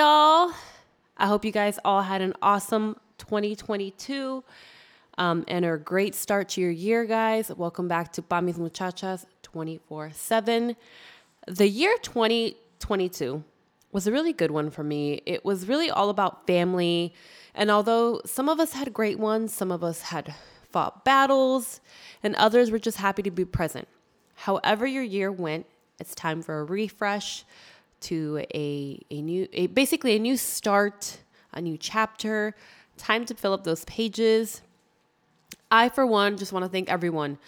y'all. I hope you guys all had an awesome 2022 um, and a great start to your year, guys. Welcome back to Pa Mis Muchachas 24 7. The year 2022 was a really good one for me. It was really all about family. And although some of us had great ones, some of us had fought battles, and others were just happy to be present. However, your year went, it's time for a refresh to a, a new, a, basically a new start, a new chapter, time to fill up those pages. I, for one, just want to thank everyone.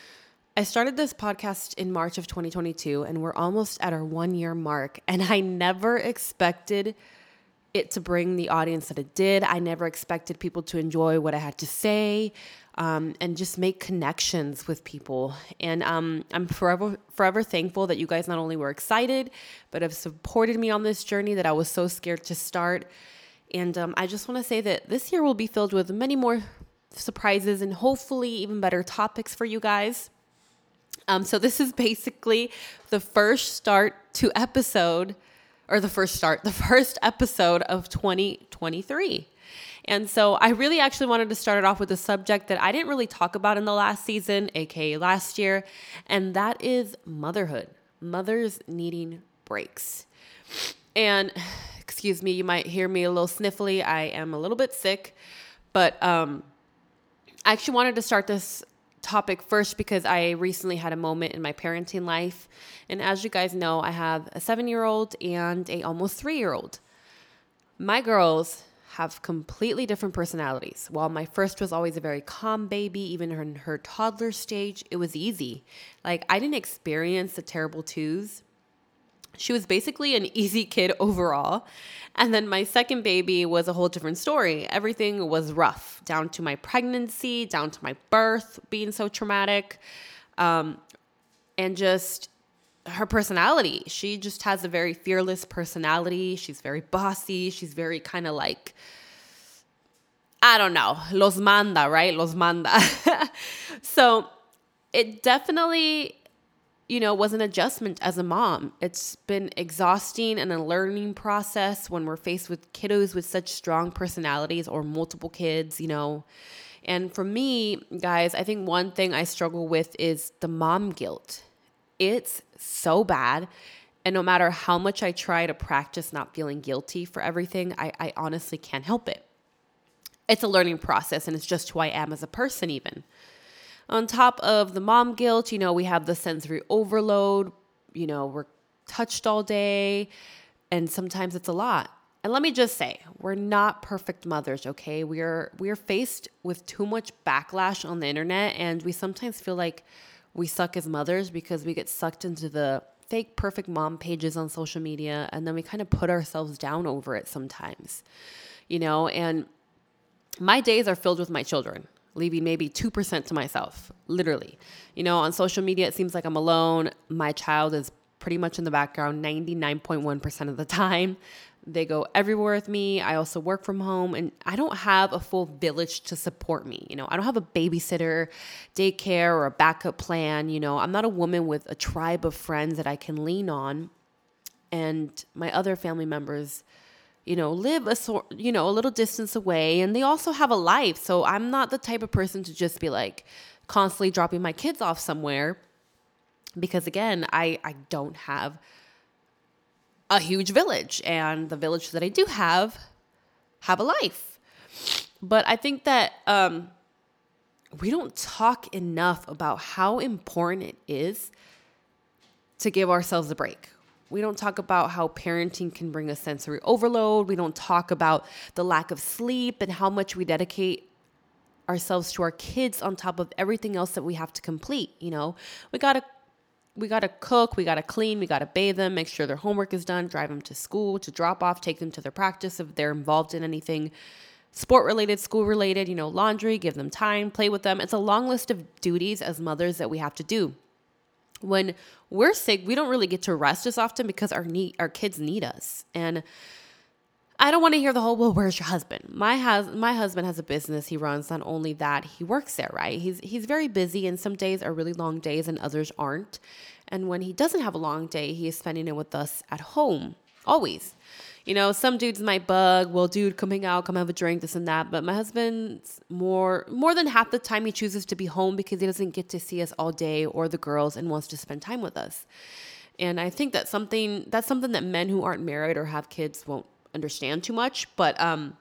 I started this podcast in March of 2022, and we're almost at our one year mark. And I never expected it to bring the audience that it did. I never expected people to enjoy what I had to say um, and just make connections with people. And um, I'm forever, forever thankful that you guys not only were excited, but have supported me on this journey that I was so scared to start. And um, I just want to say that this year will be filled with many more surprises and hopefully even better topics for you guys. Um, so this is basically the first start to episode, or the first start, the first episode of 2023. And so I really actually wanted to start it off with a subject that I didn't really talk about in the last season, aka last year, and that is motherhood. Mothers needing breaks. And excuse me, you might hear me a little sniffly. I am a little bit sick, but um, I actually wanted to start this topic first because I recently had a moment in my parenting life. And as you guys know, I have a seven year old and a almost three year old. My girls have completely different personalities. While my first was always a very calm baby, even in her toddler stage, it was easy. Like I didn't experience the terrible twos. She was basically an easy kid overall. And then my second baby was a whole different story. Everything was rough, down to my pregnancy, down to my birth being so traumatic, um, and just her personality. She just has a very fearless personality. She's very bossy. She's very kind of like, I don't know, los manda, right? Los manda. so it definitely you know, it was an adjustment as a mom. It's been exhausting and a learning process when we're faced with kiddos with such strong personalities or multiple kids, you know. And for me, guys, I think one thing I struggle with is the mom guilt. It's so bad. And no matter how much I try to practice not feeling guilty for everything, I, I honestly can't help it. It's a learning process and it's just who I am as a person, even. On top of the mom guilt, you know, we have the sensory overload. You know, we're touched all day, and sometimes it's a lot. And let me just say, we're not perfect mothers, okay? We are we are faced with too much backlash on the internet and we sometimes feel like we suck as mothers because we get sucked into the fake perfect mom pages on social media and then we kind of put ourselves down over it sometimes. You know, and my days are filled with my children leaving maybe 2% to myself, literally. You know, on social media, it seems like I'm alone. My child is pretty much in the background 99.1% of the time. They go everywhere with me. I also work from home and I don't have a full village to support me. You know, I don't have a babysitter, daycare, or a backup plan. You know, I'm not a woman with a tribe of friends that I can lean on. And my other family members, you know, live a sort, you know, a little distance away and they also have a life. So I'm not the type of person to just be like constantly dropping my kids off somewhere because again, I I don't have a huge village and the village that I do have have a life. But I think that um we don't talk enough about how important it is to give ourselves a break we don't talk about how parenting can bring a sensory overload. We don't talk about the lack of sleep and how much we dedicate ourselves to our kids on top of everything else that we have to complete, you know. We got to we got to cook, we got to clean, we got to bathe them, make sure their homework is done, drive them to school, to drop off, take them to their practice if they're involved in anything sport related, school related, you know, laundry, give them time, play with them. It's a long list of duties as mothers that we have to do when we're sick, we don't really get to rest as often because our need our kids need us. And I don't want to hear the whole, well, where's your husband? My has my husband has a business he runs. Not only that, he works there, right? He's he's very busy and some days are really long days and others aren't. And when he doesn't have a long day, he is spending it with us at home. Always. You know, some dudes might bug, well, dude, coming out, come have a drink, this and that. But my husband's more more than half the time he chooses to be home because he doesn't get to see us all day or the girls and wants to spend time with us. And I think that's something that's something that men who aren't married or have kids won't understand too much. But um,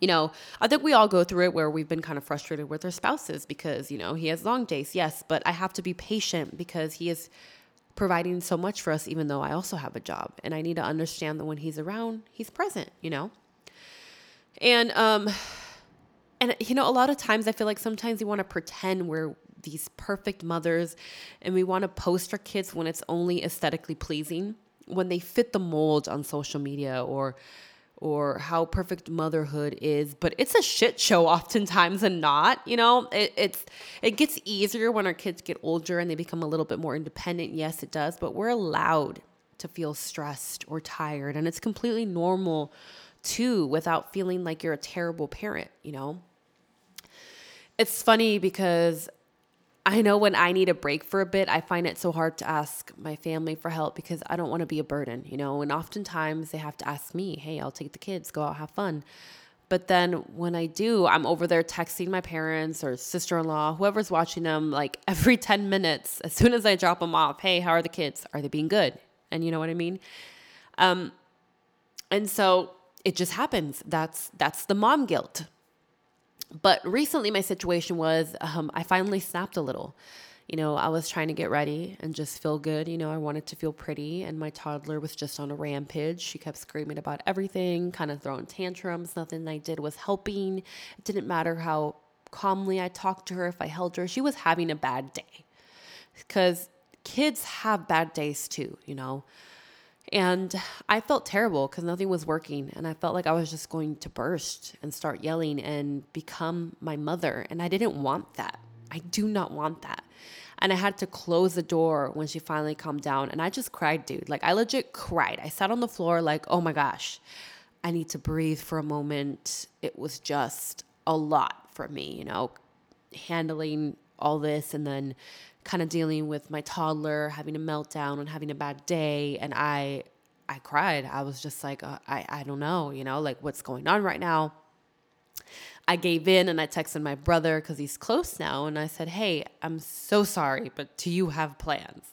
you know, I think we all go through it where we've been kind of frustrated with our spouses because, you know, he has long days, yes, but I have to be patient because he is providing so much for us, even though I also have a job. And I need to understand that when he's around, he's present, you know? And, um, and you know, a lot of times I feel like sometimes we want to pretend we're these perfect mothers and we want to post our kids when it's only aesthetically pleasing, when they fit the mold on social media or or how perfect motherhood is, but it's a shit show oftentimes and not, you know, it, it's, it gets easier when our kids get older and they become a little bit more independent. Yes, it does, but we're allowed to feel stressed or tired and it's completely normal too without feeling like you're a terrible parent, you know. It's funny because I know when I need a break for a bit, I find it so hard to ask my family for help because I don't want to be a burden, you know. And oftentimes they have to ask me, hey, I'll take the kids, go out, have fun. But then when I do, I'm over there texting my parents or sister in law, whoever's watching them, like every 10 minutes, as soon as I drop them off, hey, how are the kids? Are they being good? And you know what I mean? Um, and so it just happens. That's that's the mom guilt. But recently, my situation was um, I finally snapped a little. You know, I was trying to get ready and just feel good. You know, I wanted to feel pretty, and my toddler was just on a rampage. She kept screaming about everything, kind of throwing tantrums. Nothing I did was helping. It didn't matter how calmly I talked to her, if I held her. She was having a bad day because kids have bad days too, you know. And I felt terrible because nothing was working. And I felt like I was just going to burst and start yelling and become my mother. And I didn't want that. I do not want that. And I had to close the door when she finally calmed down. And I just cried, dude. Like, I legit cried. I sat on the floor, like, oh my gosh, I need to breathe for a moment. It was just a lot for me, you know, handling all this and then kind of dealing with my toddler having a meltdown and having a bad day and i i cried. I was just like uh, i i don't know you know like what's going on right now? I gave in and i texted my brother because he's close now and i said hey i'm so sorry but do you have plans?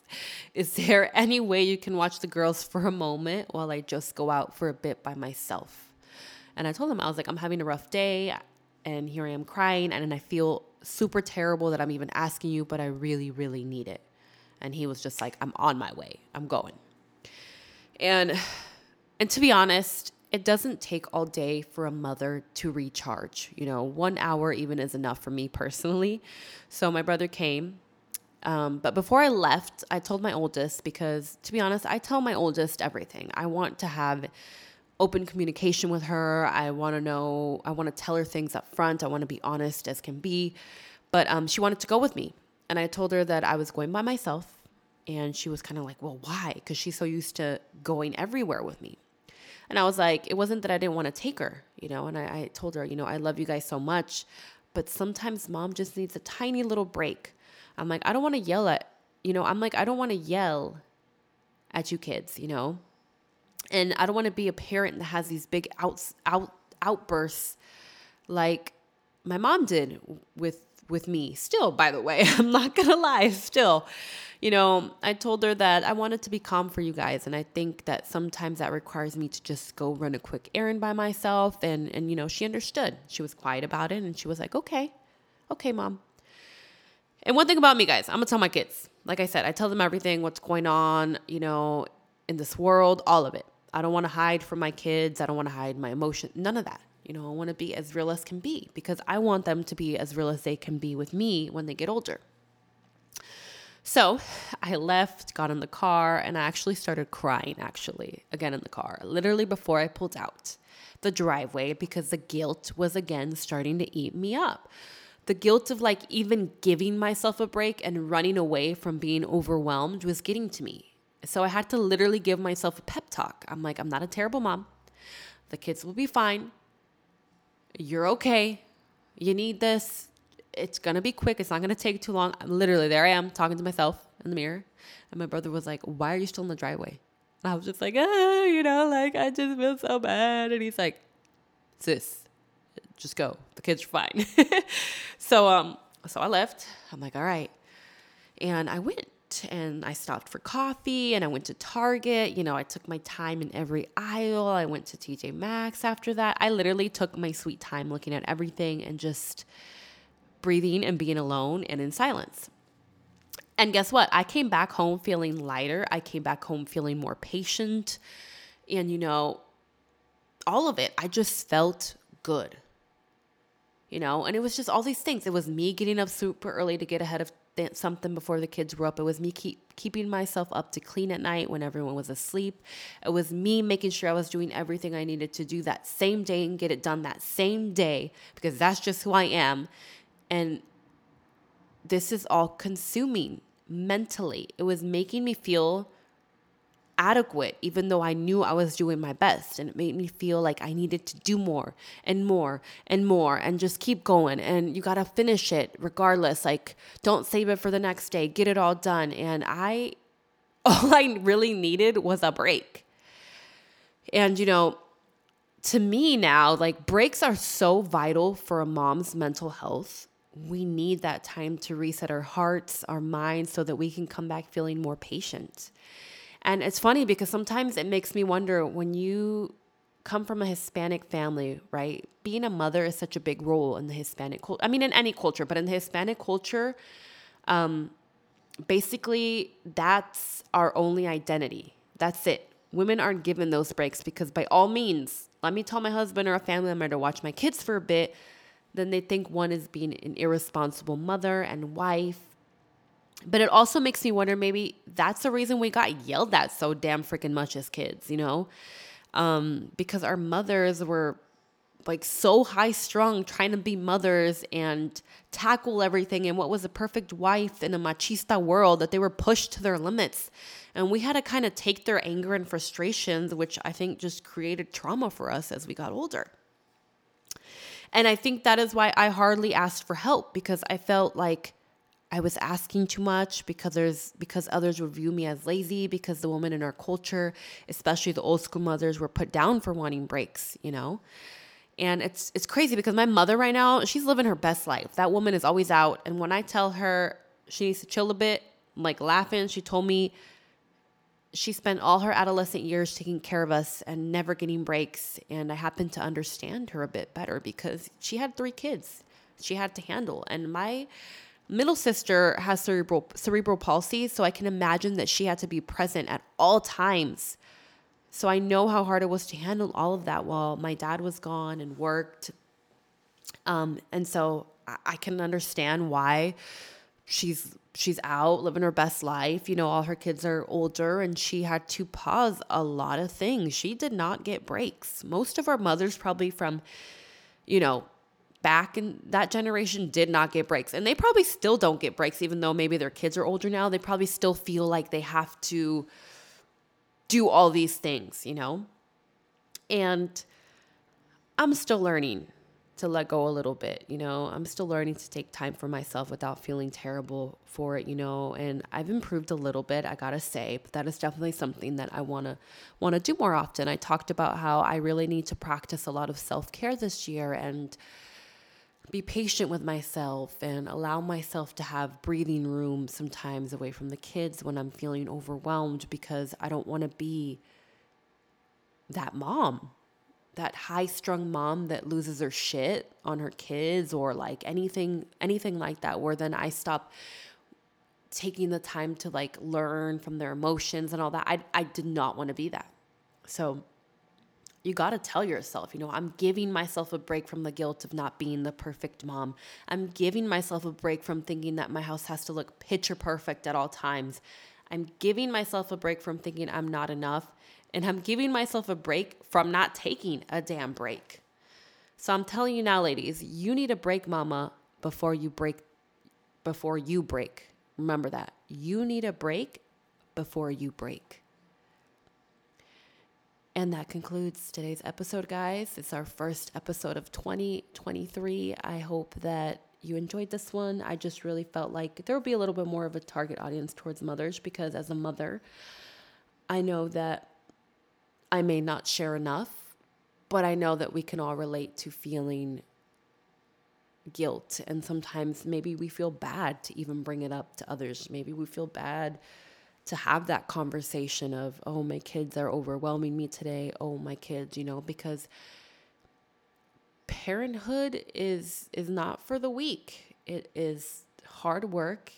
Is there any way you can watch the girls for a moment while i just go out for a bit by myself? And i told him i was like i'm having a rough day and here i am crying and i feel super terrible that I'm even asking you, but I really, really need it. And he was just like, I'm on my way. I'm going. And and to be honest, it doesn't take all day for a mother to recharge. You know, one hour even is enough for me personally. So my brother came. Um, but before I left, I told my oldest because, to be honest, I tell my oldest everything. I want to have open communication with her. I want to know, I want to tell her things up front. I want to be honest as can be. But um, she wanted to go with me. And I told her that I was going by myself. And she was kind of like, well, why? Because she's so used to going everywhere with me. And I was like, it wasn't that I didn't want to take her, you know. And I, I told her, you know, I love you guys so much. But sometimes mom just needs a tiny little break. I'm like, I don't want to yell at, you know, I'm like, I don't want to yell at you kids, you know and I don't want to be a parent that has these big outs out outbursts like my mom did with with me. Still, by the way, I'm not gonna lie. Still, you know, I told her that I wanted to be calm for you guys, and I think that sometimes that requires me to just go run a quick errand by myself. And and you know, she understood. She was quiet about it, and she was like, "Okay, okay, mom." And one thing about me, guys, I'm gonna tell my kids. Like I said, I tell them everything, what's going on, you know, in this world, all of it. I don't want to hide from my kids. I don't want to hide my emotion. None of that. You know, I want to be as real as can be because I want them to be as real as they can be with me when they get older. So I left, got in the car, and I actually started crying, actually, again in the car, literally before I pulled out the driveway because the guilt was again starting to eat me up. The guilt of like even giving myself a break and running away from being overwhelmed was getting to me. So I had to literally give myself a pep talk. I'm like, I'm not a terrible mom. The kids will be fine. You're okay. You need this. It's going to be quick. It's not going to take too long. Literally, there I am talking to myself in the mirror. And my brother was like, Why are you still in the driveway? And I was just like, ah, you know, like I just feel so bad. And he's like, Sis, just go. The kids are fine. so um, so I left. I'm like, all right. And I went and I stopped for coffee and I went to Target. You know, I took my time in every aisle. I went to TJ Maxx after that. I literally took my sweet time looking at everything and just breathing and being alone and in silence. And guess what? I came back home feeling lighter. I came back home feeling more patient. And, you know, all of it, I just felt good. You know, and it was just all these things. It was me getting up super early to get ahead of th- something before the kids were up. It was me keep keeping myself up to clean at night when everyone was asleep. It was me making sure I was doing everything I needed to do that same day and get it done that same day because that's just who I am. And this is all consuming mentally. It was making me feel adequate, even though I knew I was doing my best. And it made me feel like I needed to do more and more and more and just keep going. And you got to finish it regardless. Like, don't save it for the next day, get it all done. And I, all I really needed was a break. And, you know, to me now, like breaks are so vital for a mom's mental health. We need that time to reset our hearts, our minds, so that we can come back feeling more patient. And it's funny because sometimes it makes me wonder when you come from a Hispanic family, right? Being a mother is such a big role in the Hispanic culture. I mean, in any culture, but in the Hispanic culture, um, basically, that's our only identity. That's it. Women aren't given those breaks because, by all means, let me tell my husband or a family member to watch my kids for a bit. Then they think one is being an irresponsible mother and wife but it also makes me wonder maybe that's the reason we got yelled at so damn freaking much as kids, you know? Um, because our mothers were like so high strung trying to be mothers and tackle everything and what was a perfect wife in a machista world that they were pushed to their limits. And we had to kind of take their anger and frustrations, which I think just created trauma for us as we got older. And I think that is why I hardly asked for help because I felt like I was asking too much because there's because others would view me as lazy because the women in our culture, especially the old school mothers, were put down for wanting breaks, you know? And it's it's crazy because my mother right now, she's living her best life. That woman is always out. And when I tell her she needs to chill a bit, I'm like laughing. She told me she spent all her adolescent years taking care of us and never getting breaks. And I happen to understand her a bit better because she had three kids she had to handle. And my middle sister has cerebral cerebral palsy, so I can imagine that she had to be present at all times. So I know how hard it was to handle all of that while my dad was gone and worked. Um, and so I, I can understand why she's she's out living her best life. You know, all her kids are older and she had to pause a lot of things. She did not get breaks. Most of our mothers probably from you know, back in that generation did not get breaks. And they probably still don't get breaks even though maybe their kids are older now. They probably still feel like they have to do all these things you know? And i'm still learning to let go a little bit you know? I'm still learning to take time for myself without feeling terrible for it you know? And i've improved a little bit i gotta say but that is definitely something that i want to want to do more often. I talked about how i really need to practice a lot of self-care this year and be patient with myself and allow myself to have breathing room sometimes away from the kids when I'm feeling overwhelmed because I don't want to be that mom, that high strung mom that loses her shit on her kids or like anything anything like that where then I stop taking the time to like learn from their emotions and all that. I I did not want to be that. So you got to tell yourself, you know, I'm giving myself a break from the guilt of not being the perfect mom. I'm giving myself a break from thinking that my house has to look picture perfect at all times. I'm giving myself a break from thinking I'm not enough. And I'm giving myself a break from not taking a damn break. So I'm telling you now, ladies, you need a break, mama, before you break. Before you break. Remember that. You need a break before you break. And that concludes today's episode, guys. It's our first episode of 2023. I hope that you enjoyed this one. I just really felt like there will be a little bit more of a target audience towards mothers because as a mother, I know that I may not share enough, but I know that we can all relate to feeling guilt. And sometimes maybe we feel bad to even bring it up to others. Maybe we feel bad to have that conversation of, oh, my kids are overwhelming me today. Oh, my kids, you know, because parenthood is is not for the weak. It is hard work.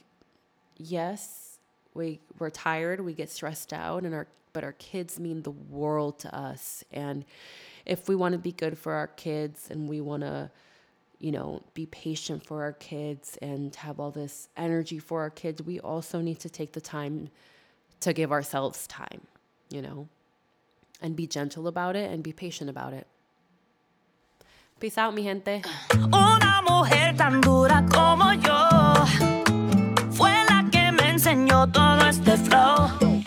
Yes, we we're tired, we get stressed out and our but our kids mean the world to us. And if we want to be good for our kids and we want to you know, be patient for our kids and have all this energy for our kids, we also need to take the time to give ourselves time, you know, and be gentle about it and be patient about it. Peace out, mi gente. Una mujer tan dura como yo fue la que me enseñó todo este flow.